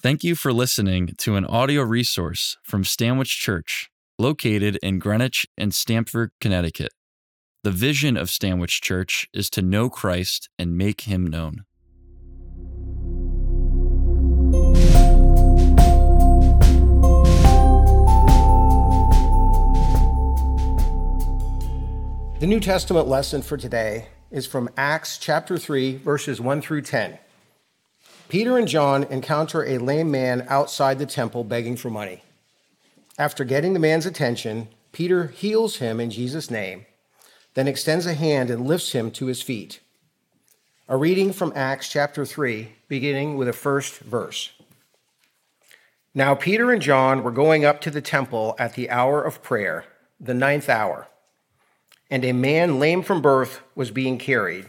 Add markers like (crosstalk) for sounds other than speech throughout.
Thank you for listening to an audio resource from Stanwich Church, located in Greenwich and Stamford, Connecticut. The vision of Stanwich Church is to know Christ and make him known. The New Testament lesson for today is from Acts chapter 3, verses 1 through 10. Peter and John encounter a lame man outside the temple begging for money. After getting the man's attention, Peter heals him in Jesus' name, then extends a hand and lifts him to his feet. A reading from Acts chapter 3, beginning with the first verse. Now, Peter and John were going up to the temple at the hour of prayer, the ninth hour and a man lame from birth was being carried,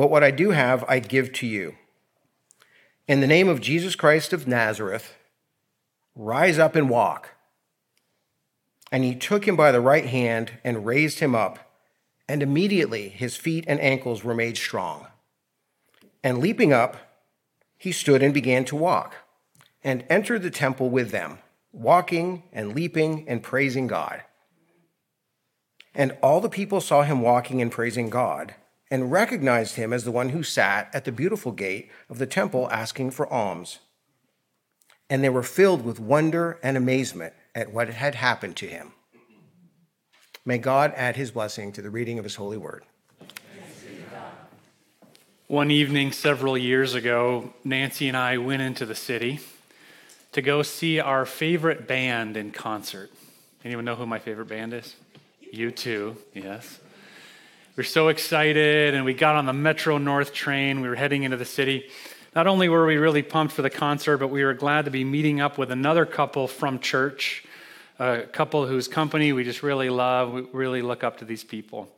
but what I do have, I give to you. In the name of Jesus Christ of Nazareth, rise up and walk. And he took him by the right hand and raised him up, and immediately his feet and ankles were made strong. And leaping up, he stood and began to walk, and entered the temple with them, walking and leaping and praising God. And all the people saw him walking and praising God, and recognized him as the one who sat at the beautiful gate of the temple asking for alms. And they were filled with wonder and amazement at what had happened to him. May God add his blessing to the reading of his holy word. One evening several years ago, Nancy and I went into the city to go see our favorite band in concert. Anyone know who my favorite band is? U2, yes. We are so excited, and we got on the Metro North train. We were heading into the city. Not only were we really pumped for the concert, but we were glad to be meeting up with another couple from church, a couple whose company we just really love. We really look up to these people.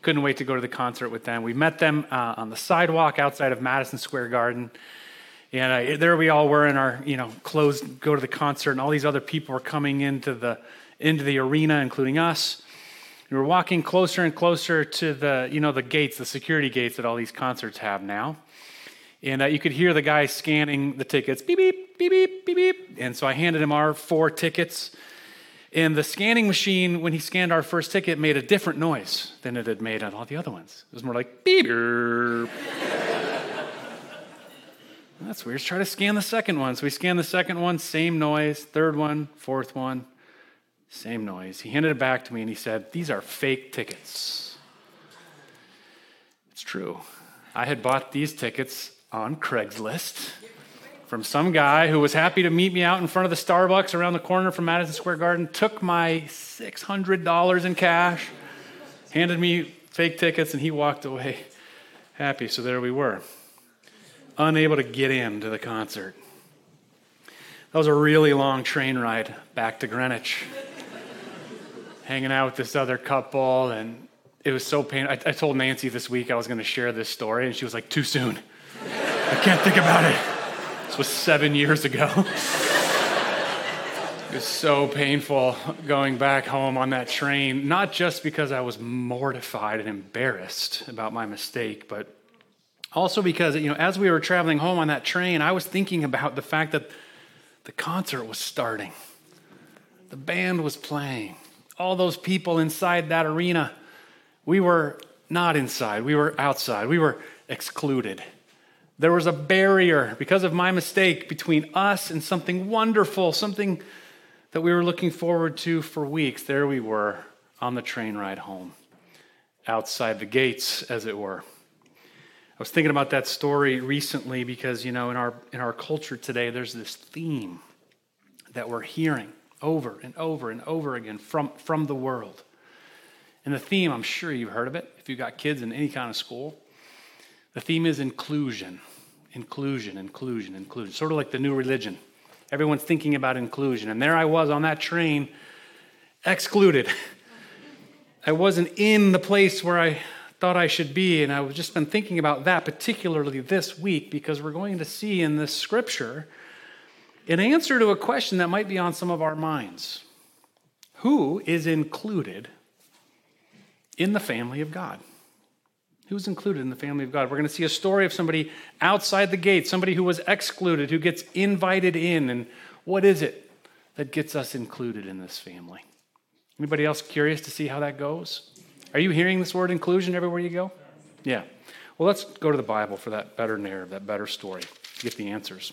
Couldn't wait to go to the concert with them. We met them uh, on the sidewalk outside of Madison Square Garden. And uh, there we all were in our, you know, clothes, go to the concert, and all these other people were coming into the, into the arena, including us. We were walking closer and closer to the, you know, the gates, the security gates that all these concerts have now. And uh, you could hear the guy scanning the tickets, beep, beep, beep, beep, beep, beep. And so I handed him our four tickets. And the scanning machine, when he scanned our first ticket, made a different noise than it had made on all the other ones. It was more like beep. That's weird. Let's try to scan the second one. So we scanned the second one, same noise. Third one, fourth one. Same noise. He handed it back to me and he said, These are fake tickets. It's true. I had bought these tickets on Craigslist from some guy who was happy to meet me out in front of the Starbucks around the corner from Madison Square Garden, took my $600 in cash, handed me fake tickets, and he walked away happy. So there we were, unable to get into the concert. That was a really long train ride back to Greenwich hanging out with this other couple, and it was so painful. I, I told Nancy this week I was going to share this story, and she was like, "Too soon. I can't think about it." This was seven years ago. (laughs) it was so painful going back home on that train, not just because I was mortified and embarrassed about my mistake, but also because you know, as we were traveling home on that train, I was thinking about the fact that the concert was starting. The band was playing all those people inside that arena, we were not inside, we were outside, we were excluded. There was a barrier because of my mistake between us and something wonderful, something that we were looking forward to for weeks. There we were on the train ride home, outside the gates, as it were. I was thinking about that story recently because, you know, in our, in our culture today, there's this theme that we're hearing over and over and over again from, from the world. And the theme, I'm sure you've heard of it if you've got kids in any kind of school. The theme is inclusion, inclusion, inclusion, inclusion. Sort of like the new religion. Everyone's thinking about inclusion. And there I was on that train, excluded. (laughs) I wasn't in the place where I thought I should be. And I've just been thinking about that, particularly this week, because we're going to see in this scripture an answer to a question that might be on some of our minds Who is included in the family of God? Who's included in the family of God? We're going to see a story of somebody outside the gate, somebody who was excluded, who gets invited in. And what is it that gets us included in this family? Anybody else curious to see how that goes? Are you hearing this word inclusion everywhere you go? Yeah. Well, let's go to the Bible for that better narrative, that better story, to get the answers.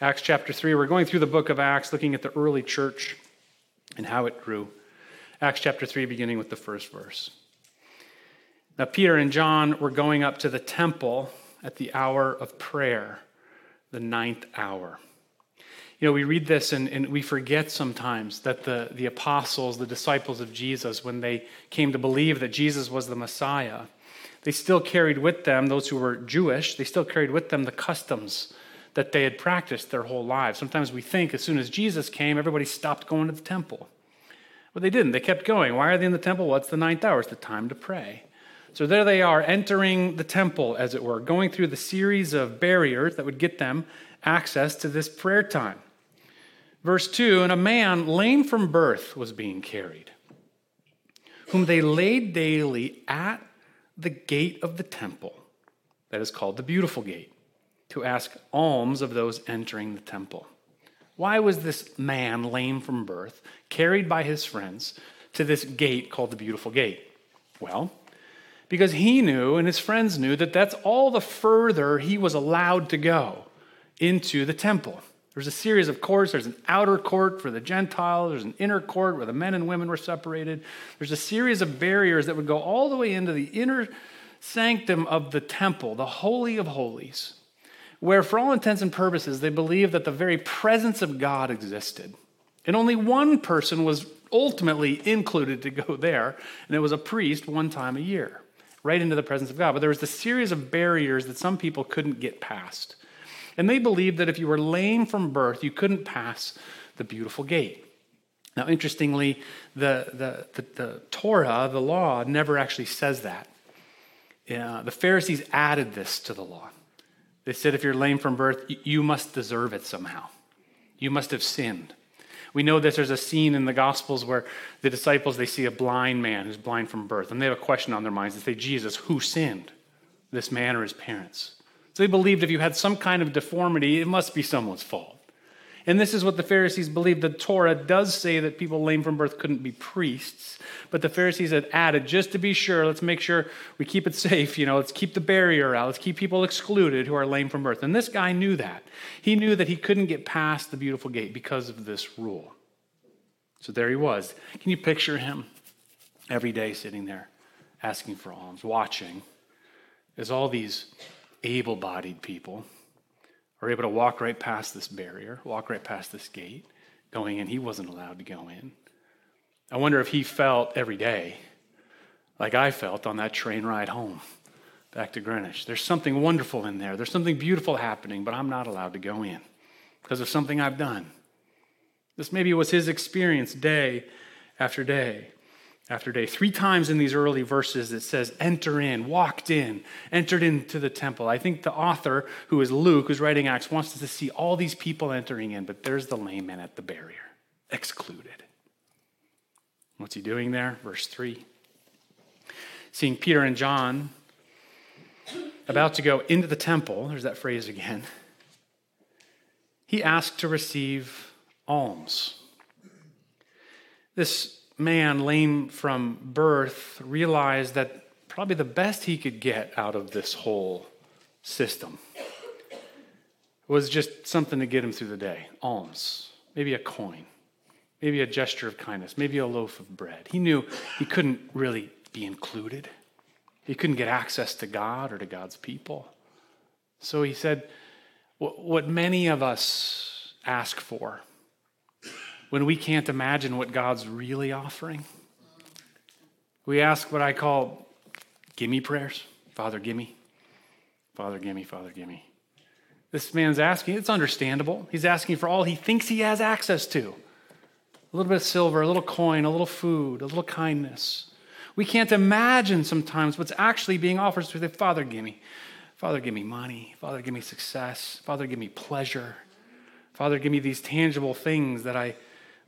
Acts chapter 3, we're going through the book of Acts, looking at the early church and how it grew. Acts chapter 3, beginning with the first verse. Now, Peter and John were going up to the temple at the hour of prayer, the ninth hour. You know, we read this and, and we forget sometimes that the, the apostles, the disciples of Jesus, when they came to believe that Jesus was the Messiah, they still carried with them, those who were Jewish, they still carried with them the customs that they had practiced their whole lives. Sometimes we think as soon as Jesus came, everybody stopped going to the temple. But they didn't. They kept going. Why are they in the temple? Well, the ninth hour, it's the time to pray. So there they are, entering the temple, as it were, going through the series of barriers that would get them access to this prayer time. Verse 2 And a man lame from birth was being carried, whom they laid daily at the gate of the temple, that is called the Beautiful Gate, to ask alms of those entering the temple. Why was this man lame from birth carried by his friends to this gate called the Beautiful Gate? Well, because he knew and his friends knew that that's all the further he was allowed to go into the temple. There's a series of courts. There's an outer court for the Gentiles, there's an inner court where the men and women were separated. There's a series of barriers that would go all the way into the inner sanctum of the temple, the Holy of Holies, where, for all intents and purposes, they believed that the very presence of God existed. And only one person was ultimately included to go there, and it was a priest one time a year, right into the presence of God. But there was a series of barriers that some people couldn't get past. And they believed that if you were lame from birth, you couldn't pass the beautiful gate. Now, interestingly, the, the, the, the Torah, the law, never actually says that. Uh, the Pharisees added this to the law. They said if you're lame from birth, you must deserve it somehow. You must have sinned. We know that there's a scene in the Gospels where the disciples they see a blind man who's blind from birth, and they have a question on their minds. They say, Jesus, who sinned, this man or his parents? So they believed if you had some kind of deformity, it must be someone's fault. And this is what the Pharisees believed. The Torah does say that people lame from birth couldn't be priests, but the Pharisees had added, just to be sure, let's make sure we keep it safe. You know, let's keep the barrier out. Let's keep people excluded who are lame from birth. And this guy knew that. He knew that he couldn't get past the beautiful gate because of this rule. So there he was. Can you picture him every day sitting there asking for alms, watching as all these able bodied people are able to walk right past this barrier, walk right past this gate, going in. He wasn't allowed to go in. I wonder if he felt every day like I felt on that train ride home back to Greenwich. There's something wonderful in there, there's something beautiful happening, but I'm not allowed to go in because of something I've done. This maybe was his experience day after day after day. Three times in these early verses it says, enter in, walked in, entered into the temple. I think the author, who is Luke, who's writing Acts, wants us to see all these people entering in, but there's the lame man at the barrier, excluded. What's he doing there? Verse 3. Seeing Peter and John about to go into the temple, there's that phrase again, he asked to receive alms. This man, lame from birth, realized that probably the best he could get out of this whole system was just something to get him through the day. Alms, maybe a coin, maybe a gesture of kindness, maybe a loaf of bread. He knew he couldn't really be included, he couldn't get access to God or to God's people. So he said, What many of us ask for when we can't imagine what God's really offering. We ask what I call gimme prayers Father, gimme. Father, gimme. Father, gimme. This man's asking, it's understandable. He's asking for all he thinks he has access to a little bit of silver, a little coin, a little food, a little kindness. We can't imagine sometimes what's actually being offered. So the Father, give me. Father, give me money. Father, give me success. Father, give me pleasure. Father, give me these tangible things that I,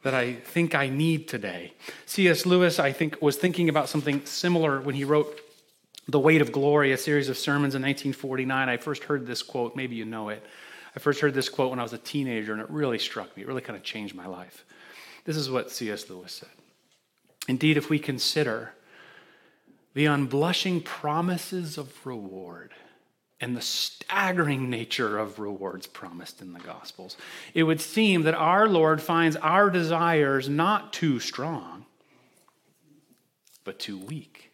that I think I need today. C.S. Lewis, I think, was thinking about something similar when he wrote The Weight of Glory, a series of sermons in 1949. I first heard this quote, maybe you know it. I first heard this quote when I was a teenager, and it really struck me. It really kind of changed my life. This is what C.S. Lewis said. Indeed, if we consider the unblushing promises of reward and the staggering nature of rewards promised in the Gospels, it would seem that our Lord finds our desires not too strong, but too weak.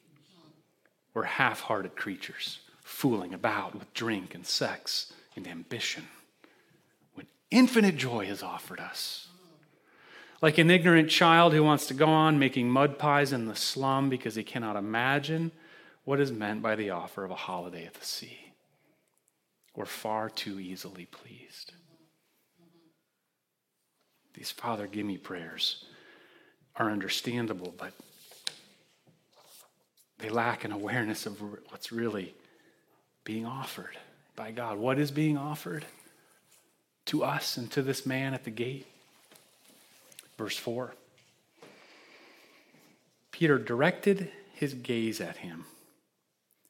We're half hearted creatures, fooling about with drink and sex and ambition, when infinite joy is offered us. Like an ignorant child who wants to go on making mud pies in the slum because he cannot imagine what is meant by the offer of a holiday at the sea. We're far too easily pleased. These Father, give me prayers are understandable, but they lack an awareness of what's really being offered by God. What is being offered to us and to this man at the gate? Verse 4. Peter directed his gaze at him,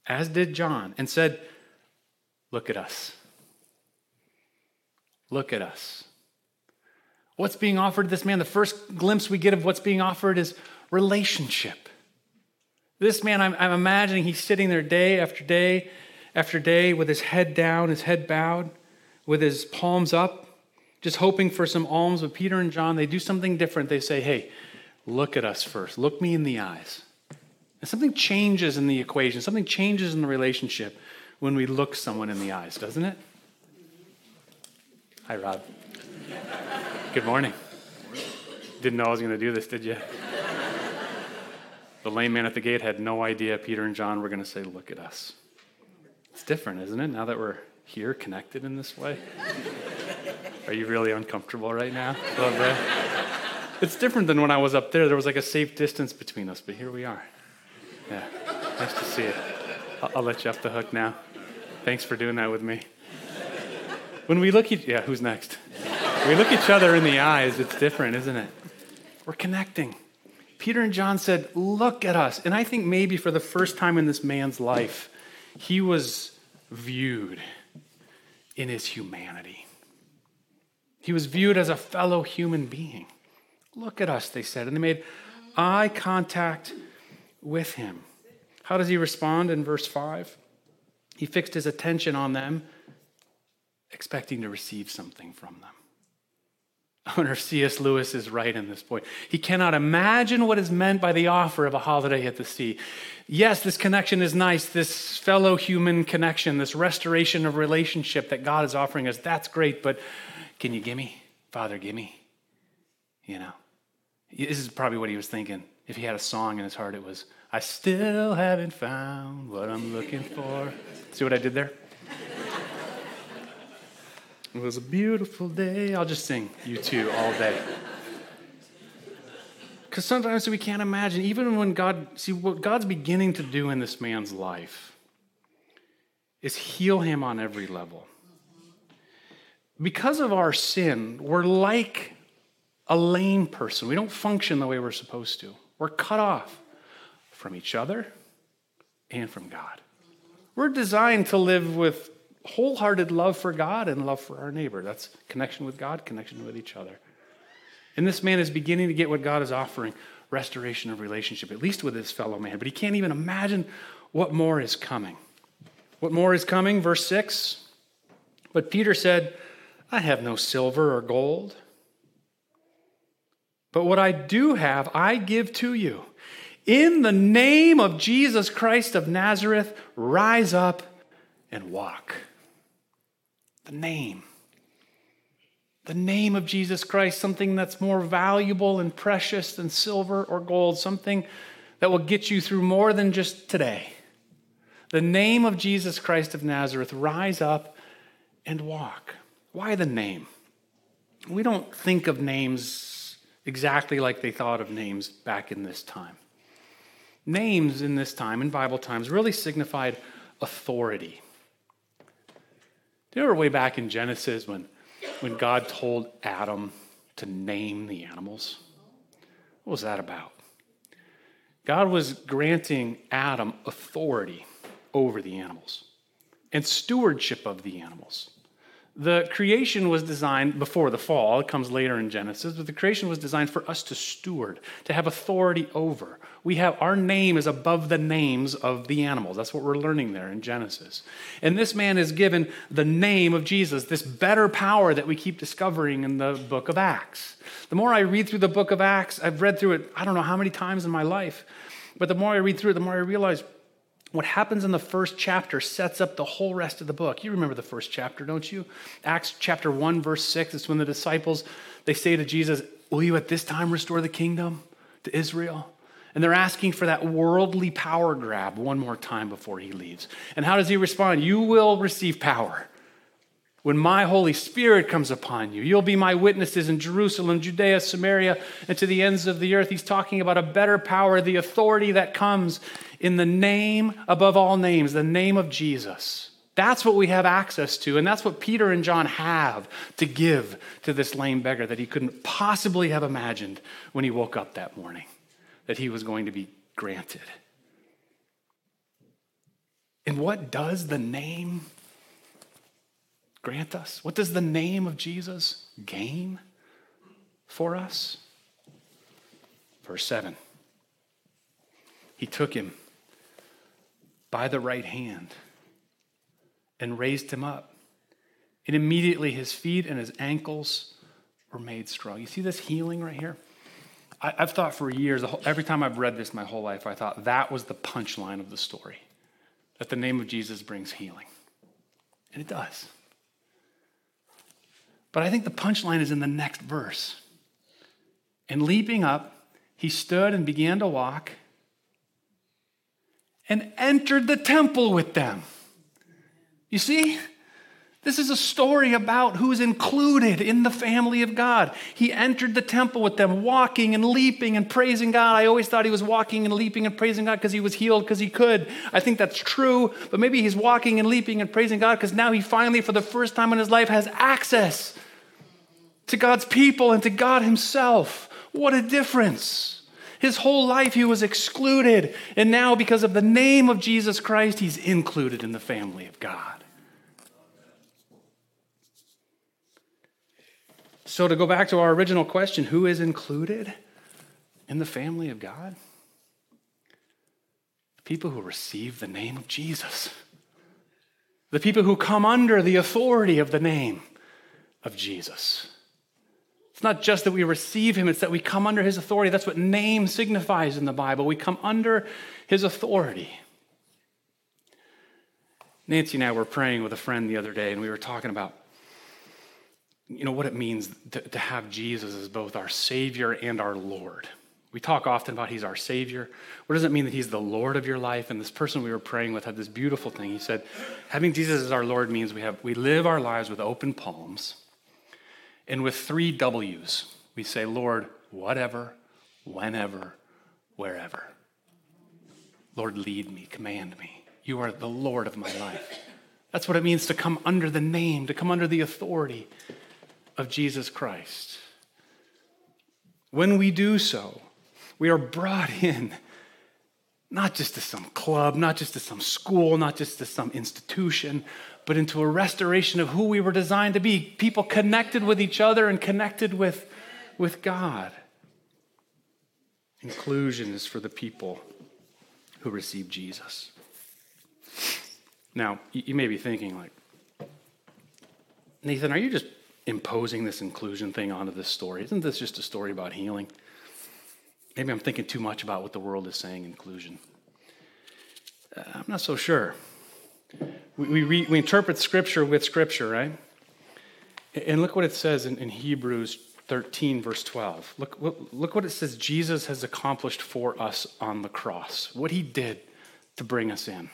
as did John, and said, Look at us. Look at us. What's being offered to this man? The first glimpse we get of what's being offered is relationship. This man, I'm, I'm, imagining he's sitting there day after day after day with his head down, his head bowed, with his palms up, just hoping for some alms. With Peter and John, they do something different. They say, Hey, look at us first. Look me in the eyes. And something changes in the equation, something changes in the relationship when we look someone in the eyes, doesn't it? Hi, Rob. Good morning. Didn't know I was going to do this, did you? The lame man at the gate had no idea Peter and John were going to say, Look at us. It's different, isn't it, now that we're here connected in this way? Are you really uncomfortable right now? It's different than when I was up there. There was like a safe distance between us, but here we are. Yeah, nice to see you. I'll, let you off the hook now. Thanks for doing that with me. When we look at, yeah, who's next? We look each other in the eyes, it's different, isn't it? We're connecting. Peter and John said, Look at us. And I think maybe for the first time in this man's life, he was viewed in his humanity. He was viewed as a fellow human being. Look at us, they said. And they made eye contact with him. How does he respond in verse 5? He fixed his attention on them, expecting to receive something from them. I wonder if C.S. Lewis is right in this point. He cannot imagine what is meant by the offer of a holiday at the sea. Yes, this connection is nice, this fellow human connection, this restoration of relationship that God is offering us. That's great, but can you give me? Father, give me. You know, this is probably what he was thinking. If he had a song in his heart, it was, I still haven't found what I'm looking for. See what I did there? It was a beautiful day. I'll just sing U2 all day. Because sometimes we can't imagine, even when God, see, what God's beginning to do in this man's life is heal him on every level. Because of our sin, we're like a lame person. We don't function the way we're supposed to. We're cut off from each other and from God. We're designed to live with wholehearted love for God and love for our neighbor. That's connection with God, connection with each other. And this man is beginning to get what God is offering restoration of relationship, at least with his fellow man. But he can't even imagine what more is coming. What more is coming? Verse 6. But Peter said, I have no silver or gold. But what I do have, I give to you. In the name of Jesus Christ of Nazareth, rise up and walk. The name. The name of Jesus Christ, something that's more valuable and precious than silver or gold, something that will get you through more than just today. The name of Jesus Christ of Nazareth, rise up and walk. Why the name? We don't think of names exactly like they thought of names back in this time. Names in this time, in Bible times, really signified authority. Do you remember way back in Genesis when, when God told Adam to name the animals? What was that about? God was granting Adam authority over the animals and stewardship of the animals. The creation was designed before the fall, it comes later in Genesis, but the creation was designed for us to steward, to have authority over. We have our name is above the names of the animals. That's what we're learning there in Genesis. And this man is given the name of Jesus, this better power that we keep discovering in the book of Acts. The more I read through the book of Acts, I've read through it I don't know how many times in my life, but the more I read through it, the more I realize what happens in the first chapter sets up the whole rest of the book. You remember the first chapter, don't you? Acts chapter 1 verse 6, it's when the disciples they say to Jesus, "Will you at this time restore the kingdom to Israel?" And they're asking for that worldly power grab one more time before he leaves. And how does he respond? You will receive power when my Holy Spirit comes upon you. You'll be my witnesses in Jerusalem, Judea, Samaria, and to the ends of the earth. He's talking about a better power, the authority that comes in the name above all names, the name of Jesus. That's what we have access to, and that's what Peter and John have to give to this lame beggar that he couldn't possibly have imagined when he woke up that morning, that he was going to be granted. And what does the name grant us? What does the name of Jesus gain for us? Verse 7 He took him by the right hand and raised him up. And immediately his feet and his ankles were made strong. You see this healing right here? I, have thought for years, every time I've read this my whole life, I thought that was the punchline of the story that the name of Jesus brings healing. And it does. But I think the punchline is in the next verse. And leaping up, he stood and began to walk and entered the temple with them. You see? This is a story about who's included in the family of God. He entered the temple with them, walking and leaping and praising God. I always thought he was walking and leaping and praising God because he was healed because he could. I think that's true, but maybe he's walking and leaping and praising God because now he finally, for the first time in his life, has access to God's people and to God Himself. What a difference. His whole life he was excluded, and now, because of the name of Jesus Christ, he's included in the family of God. So, to go back to our original question who is included in the family of God? The people who receive the name of Jesus, the people who come under the authority of the name of Jesus. It's not just that we receive him, it's that we come under his authority. That's what name signifies in the Bible. We come under his authority. Nancy and I were praying with a friend the other day, and we were talking about you know what it means to, to have Jesus as both our Savior and our Lord. We talk often about He's our Savior. What does it mean that He's the Lord of your life? And this person we were praying with had this beautiful thing. He said, having Jesus as our Lord means we have we live our lives with open palms and with three W's, we say, Lord, whatever, whenever, wherever. Lord, lead me, command me. You are the Lord of my life. That's what it means to come under the name, to come under the authority of Jesus Christ. When we do so, we are brought in not just to some club, not just to some school, not just to some institution, but into a restoration of who we were designed to be people connected with each other and connected with, with God. Inclusion is for the people who receive Jesus. Now, you may be thinking, like, Nathan, are you just imposing this inclusion thing onto this story? Isn't this just a story about healing? Maybe I'm thinking too much about what the world is saying inclusion. Uh, I'm not so sure. We, we, re, we interpret Scripture with Scripture, right? And look what it says in, in Hebrews 13, verse 12. Look, look, look what it says Jesus has accomplished for us on the cross, what he did to bring us in.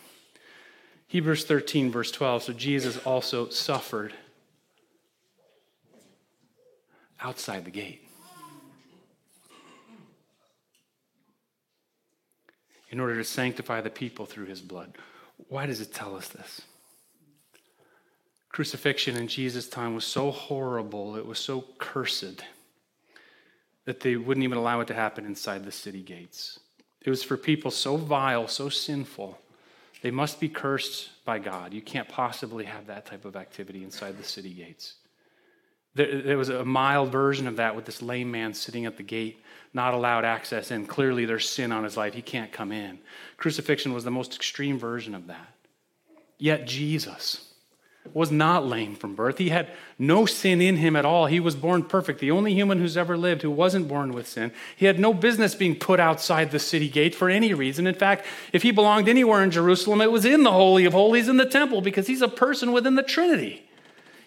Hebrews 13, verse 12. So Jesus also suffered outside the gate. In order to sanctify the people through his blood. Why does it tell us this? Crucifixion in Jesus' time was so horrible, it was so cursed, that they wouldn't even allow it to happen inside the city gates. It was for people so vile, so sinful, they must be cursed by God. You can't possibly have that type of activity inside the city gates. There, there, was a mild version of that with this lame man sitting at the gate, not allowed access in. Clearly, there's sin on his life. He can't come in. Crucifixion was the most extreme version of that. Yet, Jesus, was not lame from birth. He had no sin in him at all. He was born perfect, the only human who's ever lived who wasn't born with sin. He had no business being put outside the city gate for any reason. In fact, if he belonged anywhere in Jerusalem, it was in the Holy of Holies in the temple because he's a person within the Trinity.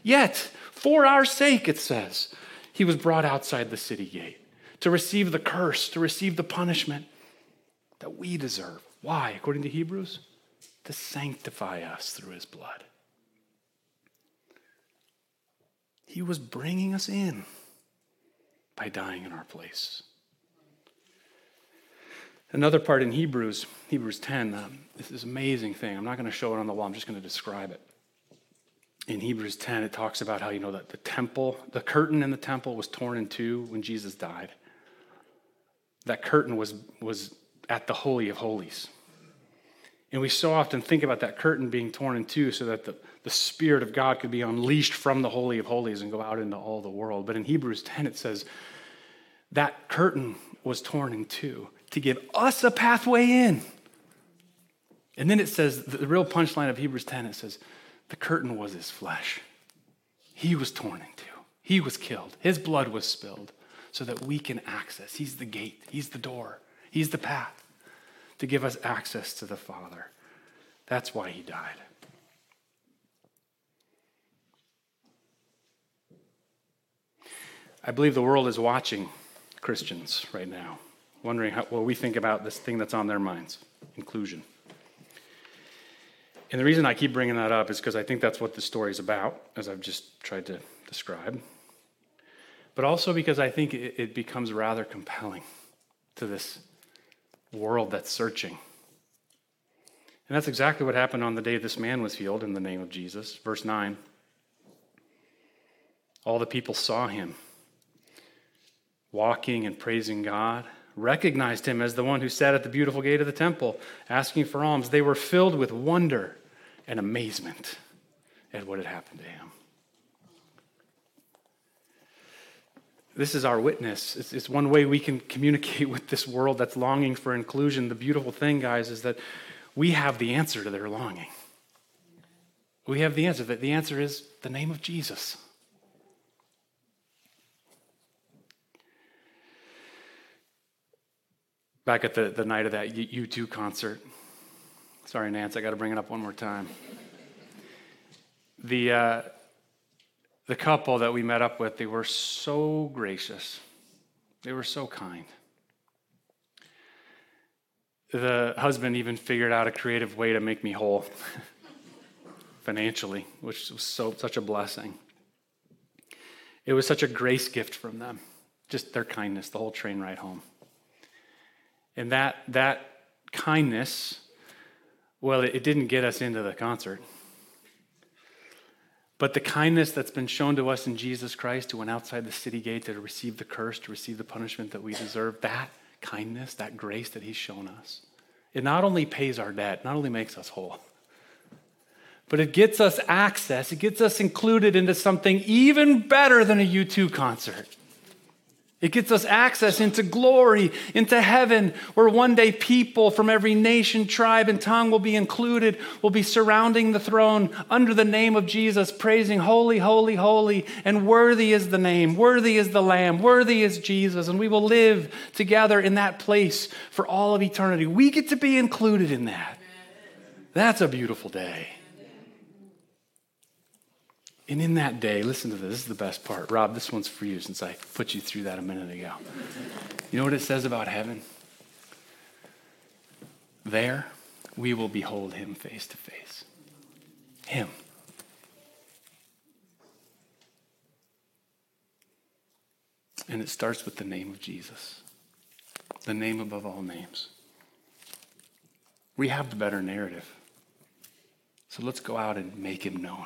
Yet, for our sake, it says, he was brought outside the city gate to receive the curse, to receive the punishment that we deserve. Why? According to Hebrews, to sanctify us through his blood. He was bringing us in by dying in our place. Another part in Hebrews, Hebrews 10, um, this is amazing thing. I'm not going to show it on the wall, I'm just going to describe it. In Hebrews 10, it talks about how, you know, that the temple, the curtain in the temple was torn in two when Jesus died. That curtain was, was at the Holy of Holies. And we so often think about that curtain being torn in two so that the, the Spirit of God could be unleashed from the Holy of Holies and go out into all the world. But in Hebrews 10, it says that curtain was torn in two to give us a pathway in. And then it says, the real punchline of Hebrews 10, it says, the curtain was his flesh. He was torn in two. He was killed. His blood was spilled so that we can access. He's the gate, He's the door, He's the path to give us access to the Father. That's why he died. I believe the world is watching Christians right now, wondering how, what we think about this thing that's on their minds inclusion. And the reason I keep bringing that up is because I think that's what the story is about, as I've just tried to describe. But also because I think it, it becomes rather compelling to this world that's searching. And that's exactly what happened on the day this man was healed in the name of Jesus. Verse 9. All the people saw him walking and praising God, recognized him as the one who sat at the beautiful gate of the temple asking for alms. They were filled with wonder and amazement at what had happened to him. this is our witness. It's, it's, one way we can communicate (laughs) with this world that's longing for inclusion. The beautiful thing, guys, is that we have the answer to their longing. We have the answer. That the answer is the name of Jesus. Back at the, the night of that U2 concert. Sorry, Nance, I got to bring it up one more time. The, uh, the couple that we met up with, they were so gracious. They were so kind. The husband even figured out a creative way to make me whole (laughs) financially, which was so such a blessing. It was such a grace gift from them, just their kindness, the whole train ride home. And that that kindness, well, it, it didn't get us into the concert. But the kindness that's been shown to us in Jesus Christ, who went outside the city gate to receive the curse, to receive the punishment that we deserve, that kindness, that grace that He's shown us, it not only pays our debt, not only makes us whole, but it gets us access, it gets us included into something even better than a U2 concert. It gets us access into glory, into heaven, where one day people from every nation, tribe, and tongue will be included, will be surrounding the throne under the name of Jesus, praising, Holy, holy, holy, and worthy is the name, worthy is the Lamb, worthy is Jesus, and we will live together in that place for all of eternity. We get to be included in that. That's a beautiful day. And in that day, listen to this, this is the best part. Rob, this one's for you since I put you through that a minute ago. You know what it says about heaven? There, we will behold him face to face. Him. And it starts with the name of Jesus, the name above all names. We have the better narrative. So let's go out and make him known.